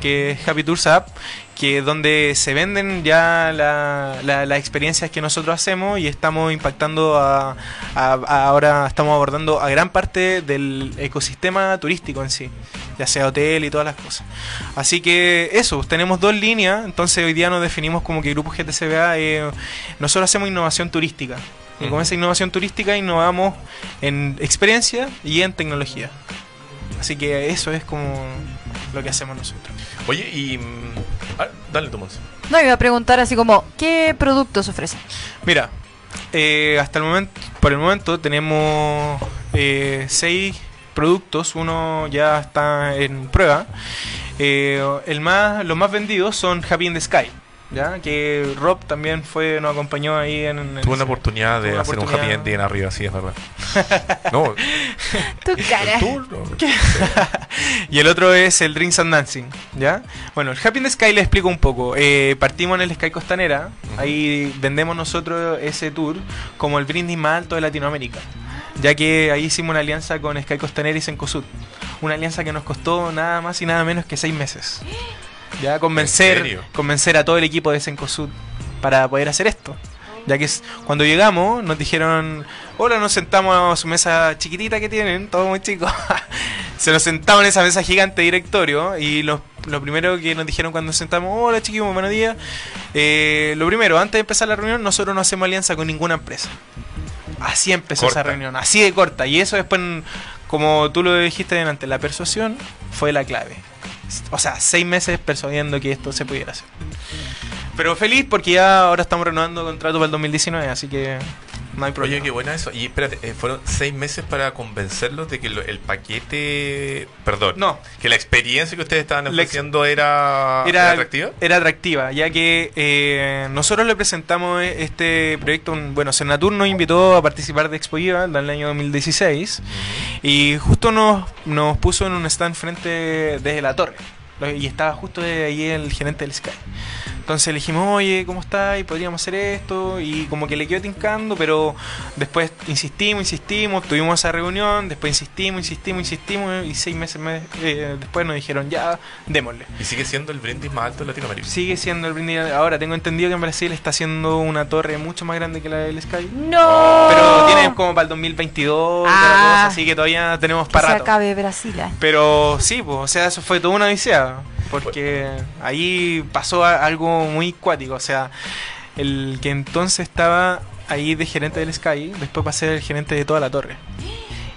que es Happy Tours App, que es donde se venden ya la- la- las experiencias que nosotros hacemos y estamos impactando a, a- a- ahora estamos abordando a gran parte del ecosistema turístico en sí, ya sea hotel y todas las cosas. Así que eso, tenemos dos líneas, entonces hoy día nos definimos como que Grupo GTCBA, eh, nosotros hacemos innovación turística. Y con esa innovación turística innovamos en experiencia y en tecnología. Así que eso es como lo que hacemos nosotros. Oye, y. mm, ah, dale tu Monse. No, iba a preguntar así como, ¿qué productos ofrecen? Mira, eh, hasta el momento, por el momento tenemos eh, seis productos, uno ya está en prueba. Eh, el más, los más vendidos son Happy in the Sky, ya que Rob también fue nos acompañó ahí en, en Tuve una ese- oportunidad de hacer un happy ending arriba, sí, es verdad. No, Tu cara. no. y el otro es el Drinks and Dancing, ¿ya? Bueno, el Happy in the Sky le explico un poco. Eh, partimos en el Sky Costanera, ahí vendemos nosotros ese tour como el brindis más alto de Latinoamérica, ya que ahí hicimos una alianza con Sky Costanera y Cencosud, una alianza que nos costó nada más y nada menos que seis meses. Ya ¿En convencer, convencer a todo el equipo de Cencosud para poder hacer esto. Ya que es- cuando llegamos nos dijeron, hola, nos sentamos a su mesa chiquitita que tienen, todo muy chico. Se nos sentamos en esa mesa gigante de directorio y lo, lo primero que nos dijeron cuando nos sentamos, hola chiquillos, buenos días. Eh, lo primero, antes de empezar la reunión, nosotros no hacemos alianza con ninguna empresa. Así empezó Corta. esa reunión, así de corta. Y eso después, como tú lo dijiste delante, la persuasión fue la clave. O sea, seis meses persuadiendo que esto se pudiera hacer. Pero feliz porque ya ahora estamos renovando contrato para el 2019, así que no hay problema. Oye, qué buena eso. Y espérate, eh, fueron seis meses para convencerlos de que lo- el paquete. Perdón. No. Que la experiencia que ustedes estaban ofreciendo era, era, era atractiva. era atractiva, ya que eh, nosotros le presentamos e- este proyecto. un- bueno, Senatur nos invitó a participar de Expo IVA en el año 2016 y justo nos, nos puso en un stand frente desde la torre. Y estaba justo ahí el gerente del Sky. Entonces le dijimos, oye, ¿cómo está? Y podríamos hacer esto. Y como que le quedó tincando, pero después insistimos, insistimos, tuvimos esa reunión, después insistimos, insistimos, insistimos. Y seis meses me- eh, después nos dijeron, ya, démosle. Y sigue siendo el brindis más alto de Latinoamérica. Sigue siendo el brindis. Ahora tengo entendido que en Brasil está haciendo una torre mucho más grande que la del Sky. No. Pero tiene como para el 2022, toda la Ah. cosa, así que todavía tenemos que para se rato. acabe Brasil. ah. Pero sí, pues, o sea, eso fue toda una odisea. Porque ahí pasó algo muy cuático. O sea, el que entonces estaba ahí de gerente del Sky, después pasé a ser el gerente de toda la torre.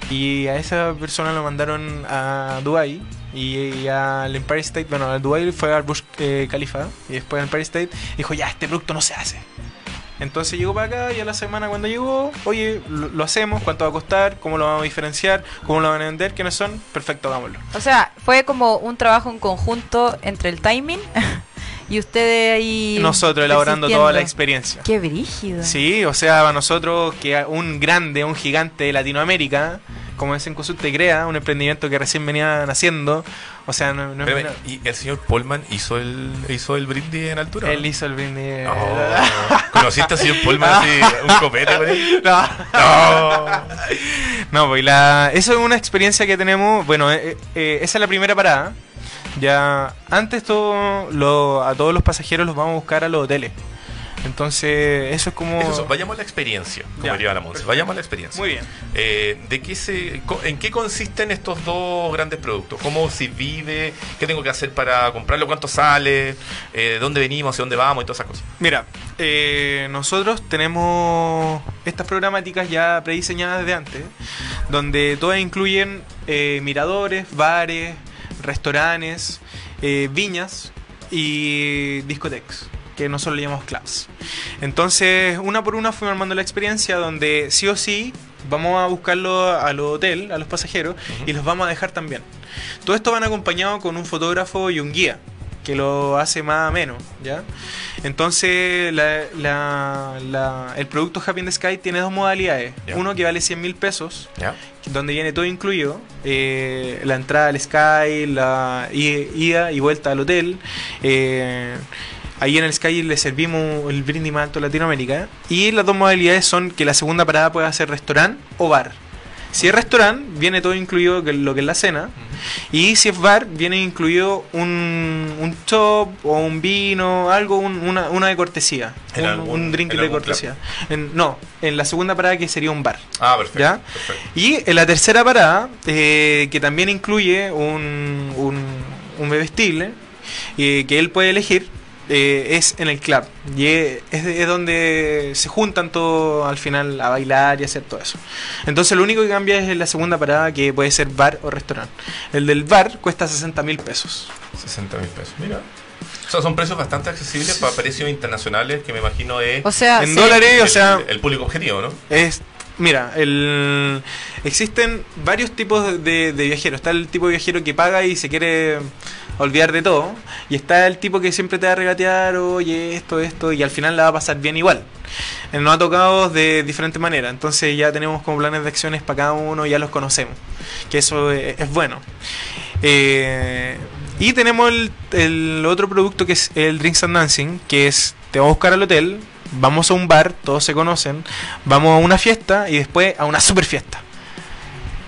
Y a esa persona lo mandaron a Dubai y, al Empire State, bueno, al Dubai fue al Burj eh, Khalifa y después al Empire State dijo, ya, este producto no se hace. Entonces llegó para acá y a la semana cuando llegó, oye, lo, lo hacemos, cuánto va a costar, cómo lo vamos a diferenciar, cómo lo van a vender, quiénes son, perfecto, hagámoslo. O sea, fue como un trabajo en conjunto entre el timing y ustedes ahí. Nosotros elaborando toda la experiencia. Qué brígido. Sí, o sea, para nosotros que un grande, un gigante de Latinoamérica, como es en Te Crea, un emprendimiento que recién venían haciendo, o sea, no, no menor. ¿Y el señor Polman hizo el, hizo el brindis en altura? Él hizo el brindis. Oh, ¿Conociste al señor Polman así, un copete con él? No. No. No, pues la, eso es una experiencia que tenemos. Bueno, eh, eh, esa es la primera parada. Ya antes todo lo, a todos los pasajeros los vamos a buscar a los hoteles. Entonces, eso es como. Es eso, vayamos a la experiencia, como diría la Monse. Vayamos a la experiencia. Muy bien. Eh, ¿de qué se, ¿En qué consisten estos dos grandes productos? ¿Cómo se vive? ¿Qué tengo que hacer para comprarlo? ¿Cuánto sale? Eh, ¿De dónde venimos? ¿Hacia dónde vamos? Y todas esas cosas. Mira, eh, nosotros tenemos estas programáticas ya prediseñadas desde antes, donde todas incluyen eh, miradores, bares, restaurantes, eh, viñas y discotecas, que nosotros le llamamos clubs. Entonces, una por una fuimos armando la experiencia donde sí o sí vamos a buscarlo al hotel, a los pasajeros, y los vamos a dejar también. Todo esto van acompañado con un fotógrafo y un guía que lo hace más menos, ¿ya? Entonces, la- la- la- el producto Happy in the Sky tiene dos modalidades. Ya. Uno que vale 100 mil pesos, ¿Ya? donde viene todo incluido, eh, la entrada al Sky, la ida y vuelta al hotel. eh, ahí en el Sky le servimos el brindis más alto de Latinoamérica. Y las dos modalidades son que la segunda parada pueda ser restaurante o bar. Si es restaurante, viene todo incluido lo que es la cena. Y si es bar, viene incluido un, un chop o un vino, algo, un- una, una de cortesía. ¿En Un, algún- un drink de cortesía. En- no, en la segunda parada que sería un bar. Ah, perfecto. ¿Ya? perfecto. Y en la tercera parada, eh, que también incluye un, un, un bebestible eh, que él puede elegir, eh, es en el club. Y es, es donde se juntan todos al final a bailar y hacer todo eso. Entonces lo único que cambia es la segunda parada, que puede ser bar o restaurante. El del bar cuesta 60 mil pesos. 60 mil pesos. Mira. O sea, son precios bastante accesibles para precios internacionales que me imagino es O sea, en sí. dólares, o el, sea, el público objetivo, ¿no? Es, mira, el, existen varios tipos de, de viajeros. Está el tipo de viajero que paga y se quiere olvidar de todo. Y está el tipo que siempre te va a regatear, oye, esto, esto, y al final la va a pasar bien igual. Eh, Nos ha tocado de diferentes maneras. Entonces ya tenemos como planes de acciones para cada uno, ya los conocemos. Que eso es, es bueno. Eh, y tenemos el, el otro producto que es el Drinks and Dancing, que es, te vamos a buscar al hotel, vamos a un bar, todos se conocen, vamos a una fiesta y después a una super fiesta.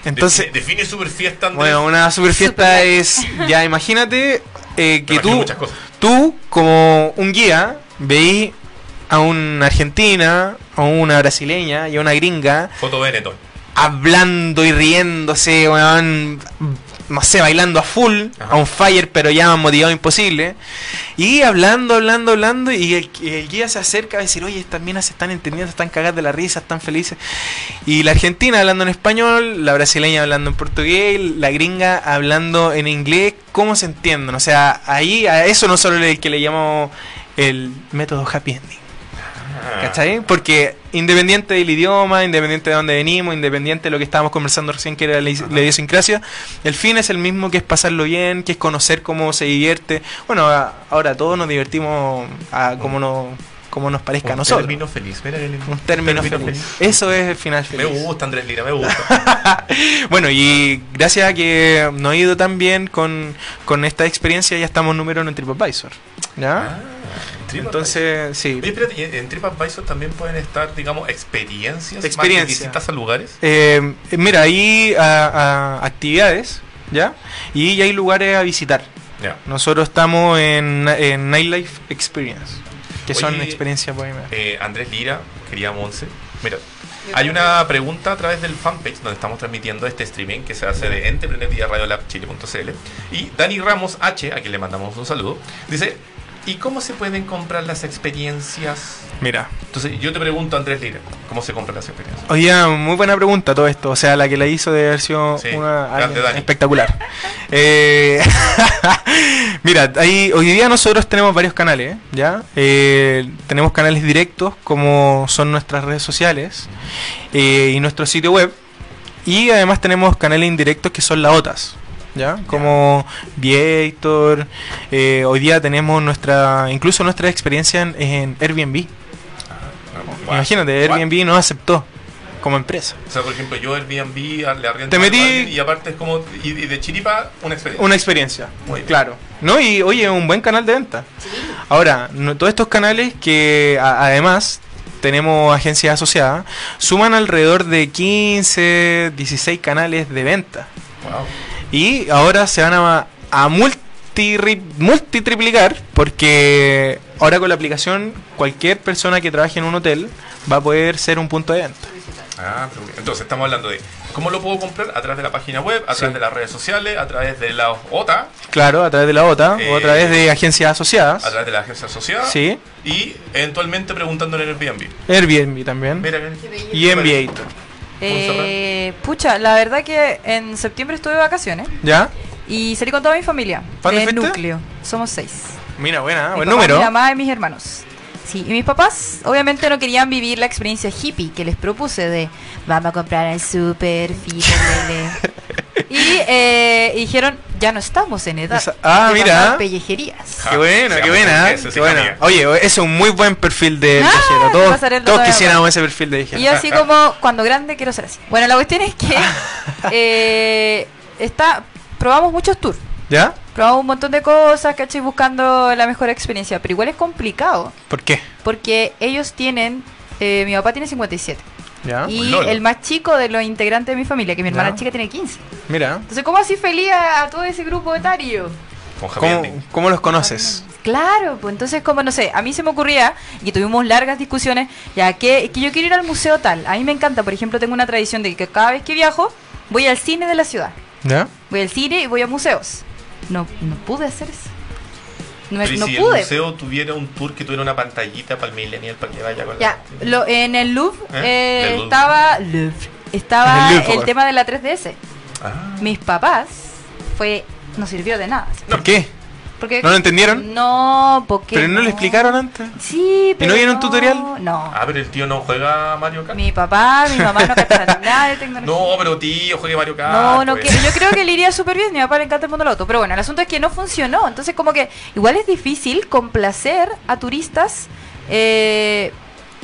Entonces, Define, define super fiesta, Andrés. bueno, una super fiesta Super. es, ya imagínate eh, que tú, tú como un guía veí a una argentina, a una brasileña y a una gringa Foto Benetton. hablando y riéndose, weón, no sé, bailando a full, Ajá. a un fire, pero ya motivado imposible. Y hablando, hablando, hablando, y el, guía se acerca a decir, oye, estas minas se están entendiendo, están cagadas de la risa, están felices. Y la argentina hablando en español, la brasileña hablando en portugués, la gringa hablando en inglés, ¿cómo se entienden? O sea, ahí a eso no solo el que le llamo el método happy ending. Ah. ¿Cachai? Porque independiente del idioma, independiente de dónde venimos, independiente de lo que estábamos conversando recién, que era la, la idiosincrasia, el fin es el mismo, que es pasarlo bien, que es conocer cómo se divierte. Bueno, ahora todos nos divertimos a como, no, como nos parezca a Un nosotros. término feliz. Mira, el- Un término feliz. Eso es el final Me feliz. gusta, Andrés Lira, me gusta. Bueno, y gracias a que nos ha ido tan bien con, con esta experiencia, ya estamos número uno en TripAdvisor. ¿Ya? Ah, TripAdvisor. Entonces, sí. Oye, espérate, ¿y en- TripAdvisor también pueden estar, digamos, experiencias Experiencia. más distintas a lugares. Eh, mira, hay a- a actividades, ¿ya? Y hay lugares a visitar. Ya. Nosotros estamos en, en Nightlife Experience, que son Oye, experiencias bohemias. Eh, Andrés Lira, quería Monse. Mira, hay una pregunta a través del fanpage donde estamos transmitiendo este streaming que se hace de Entrepreneur vía radiolabchile.cl. Y Dani Ramos H, a quien le mandamos un saludo, dice: ¿Y cómo se pueden comprar las experiencias? Mira, Entonces, yo te pregunto, Andrés Lira, ¿cómo se compran las experiencias? oye, muy buena pregunta todo esto. O sea, la que la hizo de haber sido Sí, una espectacular. Eh, mira, ahí, hoy día nosotros tenemos varios canales, ¿ya? Eh, tenemos canales directos como son nuestras redes sociales eh, y nuestro sitio web. Y además tenemos canales indirectos que son las OTAs. ¿Ya? Como Viator. eh, hoy día tenemos nuestra. Incluso nuestra experiencia en, en Airbnb. Wow. Imagínate, What? Airbnb nos aceptó como empresa. O sea, por ejemplo, yo Airbnb le arriendo Te metí- y aparte es como. Y, y de chiripa, una experiencia. Una experiencia, Muy bien. claro. ¿No? Y oye, un buen canal de venta. Ahora, no- todos estos canales que a- además tenemos agencias asociadas, suman alrededor de 15, 16 canales de venta. Wow. Y ahora se van a, a multi, multitriplicar porque ahora con la aplicación cualquier persona que trabaje en un hotel va a poder ser un punto de venta. Ah, entonces estamos hablando de cómo lo puedo comprar a través de la página web, a Sí. través de las redes sociales, a través de la OTA, Claro, a través de la OTA o a Eh, través de agencias asociadas. a través de la agencia asociada Sí, y eventualmente preguntando en Airbnb. Airbnb también. Mira, mira. Y Enviator. Eh, pucha, la verdad que en septiembre estuve de vacaciones ¿Ya? y salí con toda mi familia. ¿Cuándo de fuiste? núcleo. Somos seis. Mira, buena, Mi buen papá, número. Mi mamá y mis hermanos. Sí, y mis papás obviamente no querían vivir la experiencia hippie que les propuse de vamos a comprar el super, fito, lele. Y eh, y dijeron, ya no estamos en edad Esa- ah, de mira. pellejerías. Ja, Qué buena, seamos qué buena, qué sí, buena. amiga. Oye, ese es un muy buen perfil de Ah, viajero. Todos, pasaré el todos dato de quisiéramos ese perfil de viajero. Y yo así como, cuando grande quiero ser así. Bueno, la cuestión es que eh, está, probamos muchos tours. ¿Ya? Probamos un montón de cosas, ¿cachai? Buscando la mejor experiencia. Pero igual es complicado. ¿Por qué? Porque ellos tienen, eh, mi papá tiene 57. ¿Ya? Y lolo. el más chico de los integrantes de mi familia, que mi hermana Ya. chica tiene 15. Mira. Entonces, ¿cómo así feliz a, a todo ese grupo etario? ¿Cómo, cómo los conoces? Claro, pues entonces como no sé, a mí se me ocurría y tuvimos largas discusiones, ya que, que yo quiero ir al museo tal. A mí me encanta, por ejemplo, tengo una tradición de que cada vez que viajo voy al cine de la ciudad. ¿Ya? Voy al cine y voy a museos. No, no pude hacer eso. No, Pero ¿y no si pude. el museo tuviera un tour que tuviera una pantallita para el millennial para que vaya con la- Ya, lo, en el Louvre, ¿Eh? eh, El Louvre. estaba Louvre, estaba el Louvre. el tema de la 3DS. Ah. Mis papás fue no sirvió de nada. ¿Por qué? Porque ¿No lo entendieron? No, porque ¿Pero no lo explicaron antes? Sí, pero no viene un tutorial? No. Ah, pero el tío no juega Mario Kart. Mi papá, mi mamá no cachan nada de tecnología. No, pero tío, juegue Mario Kart. No, no, pues. que, yo creo que le iría súper bien. Mi papá le encanta el mundo del auto. Pero bueno, el asunto es que no funcionó. Entonces, como que igual es difícil complacer a turistas eh,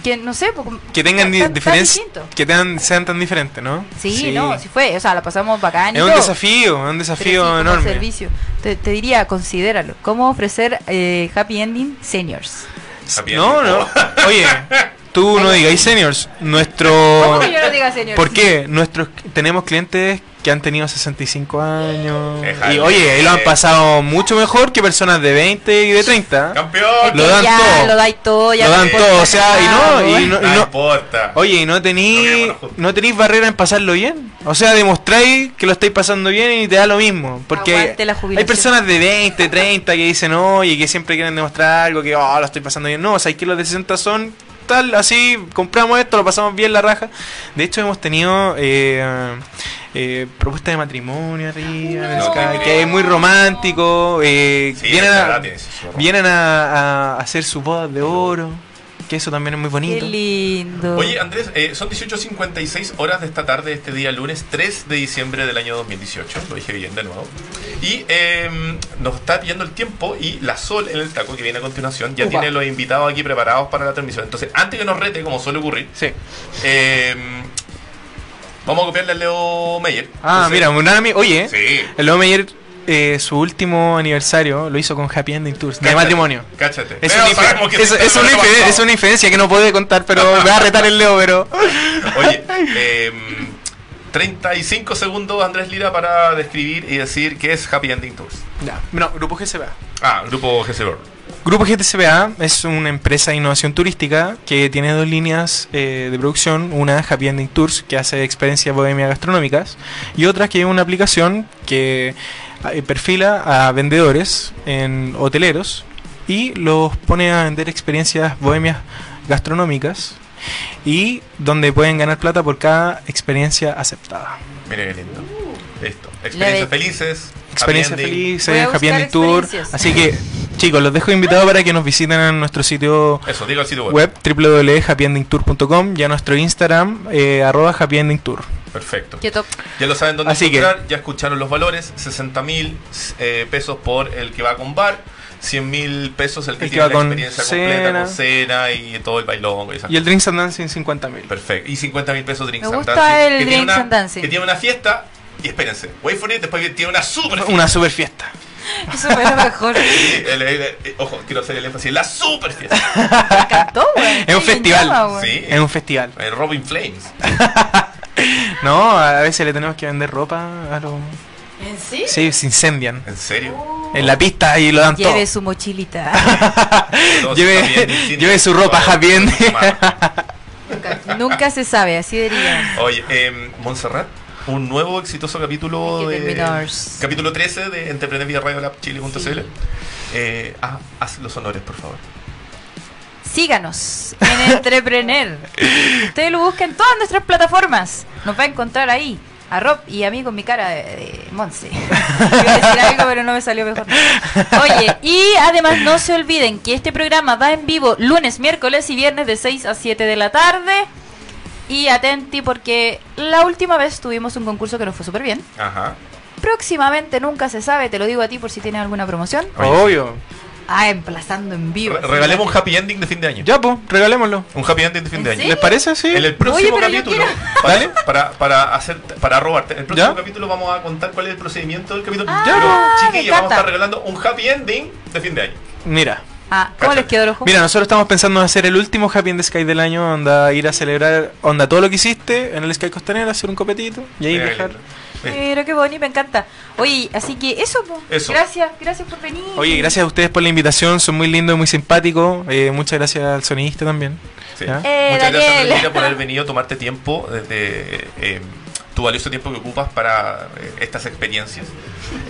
que, no sé, pues, Que tengan diferencias, que tengan, sean tan diferentes, ¿no? Sí, no, sí fue. O sea, la pasamos bacán y Es un todo. desafío, es un sí, desafío enorme. servicio. Te, te diría, considéralo. ¿Cómo ofrecer eh, happy ending seniors? Happy No, ending. no. Oye, tú no digas seniors. Nuestro. ¿Cómo que yo no diga señor? ¿Por qué? Nuestros tenemos clientes que han tenido 65 años. Y oye, y lo han pasado mucho mejor que personas de 20 y de 30. ¡Campeón! Lo dan ya, todo. Lo dais todo, ya Lo dan importa todo, o sea, y no, y no, No, y no- importa. Oye, y no juntos. no tenéis barrera en pasarlo bien. O sea, demostráis que lo estáis pasando bien y te da lo mismo. Porque la hay personas de 20, 30 que dicen, oye, que siempre quieren demostrar algo, que oh, lo estoy pasando bien. No, o sea, hay que los de 60 son tal, así, compramos esto, lo pasamos bien la raja. De hecho, hemos tenido eh, eh, propuesta de matrimonio arriba, No, que es muy romántico. eh, Sí, vienen a, su vienen a, a hacer sus bodas de oro, que eso también es muy Qué bonito. lindo. Oye, Andrés, eh, son 18.56 horas de esta tarde, este día lunes 3 de diciembre del año 2018. Lo dije bien de nuevo. Y eh, nos está pillando el tiempo y la Sol en el taco que viene a continuación ya Upa. tiene los invitados aquí preparados para la transmisión. Entonces, antes que nos rete, como suele ocurrir, Sí. eh, vamos a copiarle a Leo Meyer. Ah, Entonces- mira, un. Oye, Sí. el Leo Meyer, eh, su último aniversario lo hizo con Happy Ending Tours, de matrimonio. Cáchate. Es una, es, una es inferencia que no puede contar, pero me va a retar el Leo, pero... Oye, em, 35 segundos, Andrés Lira, para describir y decir qué es Happy Ending Tours. Ya, no, Grupo GCBA. Ah, grupo GCBR. Grupo GTCBA es una empresa de innovación turística que tiene dos líneas eh, de producción, una Happy Ending Tours que hace experiencias bohemias gastronómicas y otra que es una aplicación que perfila a vendedores en hoteleros y los pone a vender experiencias bohemias gastronómicas y donde pueden ganar plata por cada experiencia aceptada. Mire qué lindo. Listo. Experiencias felices. Experiencias felices, Happy Ending Tour. Así que, chicos, los dejo invitados para que nos visiten en nuestro sitio Eso, diga el sitio web. web www.happyendingtour.com y a nuestro Instagram eh, arroba happyendingtour. Perfecto. Qué top. Ya lo saben dónde Así que- encontrar. Ya escucharon los valores. 60 mil eh, pesos por el que va con bar. 100 mil pesos el que El que tiene va la con experiencia completa cena. con cena y todo el bailongo y Y el Drinks and Dancing 50 mil. Perfecto. Y 50 mil pesos Drinks Me and gusta Dancing, el que tiene Drinks una- and Dancing. Que tiene una fiesta. Y espérense. Wait for it. Después que tiene una super fiesta. Una super fiesta. Eso fue lo mejor. Sí, el- el- el- ojo, quiero hacer el énfasis. La super fiesta. Me encantó, güey. Es un festival. llama. Sí. Es un festival. El Robin Flames. No, a veces le tenemos que vender ropa a los... ¿En sí? Sí, se incendian. ¿En serio? En la pista y lo dan todo. Lleve su mochilita. Lleve- lleve su ropa happy nunca, nunca se sabe, así diría. Oye, eh, Montserrat, un nuevo exitoso capítulo de capítulo 13 de Entrepreneur vía Radio Lab Chile.cl. Eh, ah, haz los honores, por favor. Síganos en Entrepreneur. Usted lo busca en todas nuestras plataformas. Nos va a encontrar ahí. A Rob y a mí con mi cara de, de Monse. Iba a decir algo, pero no me salió mejor. Oye, y además no se olviden que este programa va en vivo lunes, miércoles y viernes de 6 a 7 de la tarde. Y atenti porque la última vez tuvimos un concurso que nos fue súper bien. Ajá. Próximamente nunca se sabe, te lo digo a ti por si tienes alguna promoción. Obvio. Ah, emplazando en vivo. Re- regalemos un happy ending de fin de año. Ya, pues, regalémoslo. Un happy ending de fin de ¿En año. ¿Les parece? Sí. En el próximo Oye, capítulo, quiero- para, Dale. para, para hacer, para robarte, el próximo ¿Ya? capítulo vamos a contar cuál es el procedimiento del capítulo. Ah, Pero, chiquillos, vamos a estar regalando un happy ending de fin de año. Mira. Ah, ¿cómo les quedó el ojo? Mira, nosotros estamos pensando en hacer el último Happy the Sky del año, onda ir a celebrar, onda todo lo que hiciste en el Sky Costanera, hacer un copetito y ahí. Sí. Pero qué bonito, me encanta. Oye, así que eso, po. Eso. Gracias, gracias por venir. Oye, gracias a ustedes por la invitación, son muy lindos y muy simpáticos. Eh, muchas gracias al sonidista también. Eh, Muchas gracias Daniel. Andresita, por haber venido, tomarte tiempo desde eh, tu valioso tiempo que ocupas para eh, estas experiencias.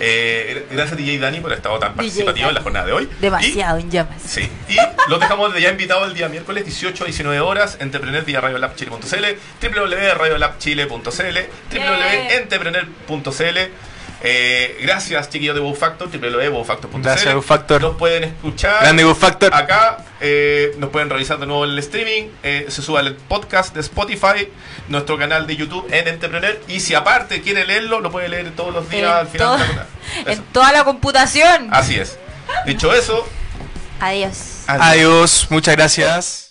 Eh, gracias DJ Dani por haber estado tan participativo en la jornada de hoy. Demasiado en llamas. Y, sí, y los dejamos desde ya invitados el día miércoles 18 a 19 horas Entrepreneur vía radiolabchile.cl www.radiolabchile.cl www.entrepreneur.cl eh, gracias chiquillos de Wow Factor www.wowfactor.cl Gracias, Wow Factor. nos pueden escuchar Grande Wow Factor. acá eh, nos pueden revisar de nuevo el streaming eh, se sube el podcast de Spotify nuestro canal de YouTube en Entrepreneur y si aparte quiere leerlo lo puede leer todos los días En, al final todo- de la jornada. en toda la computación. así es dicho eso Adiós. Adiós, muchas gracias.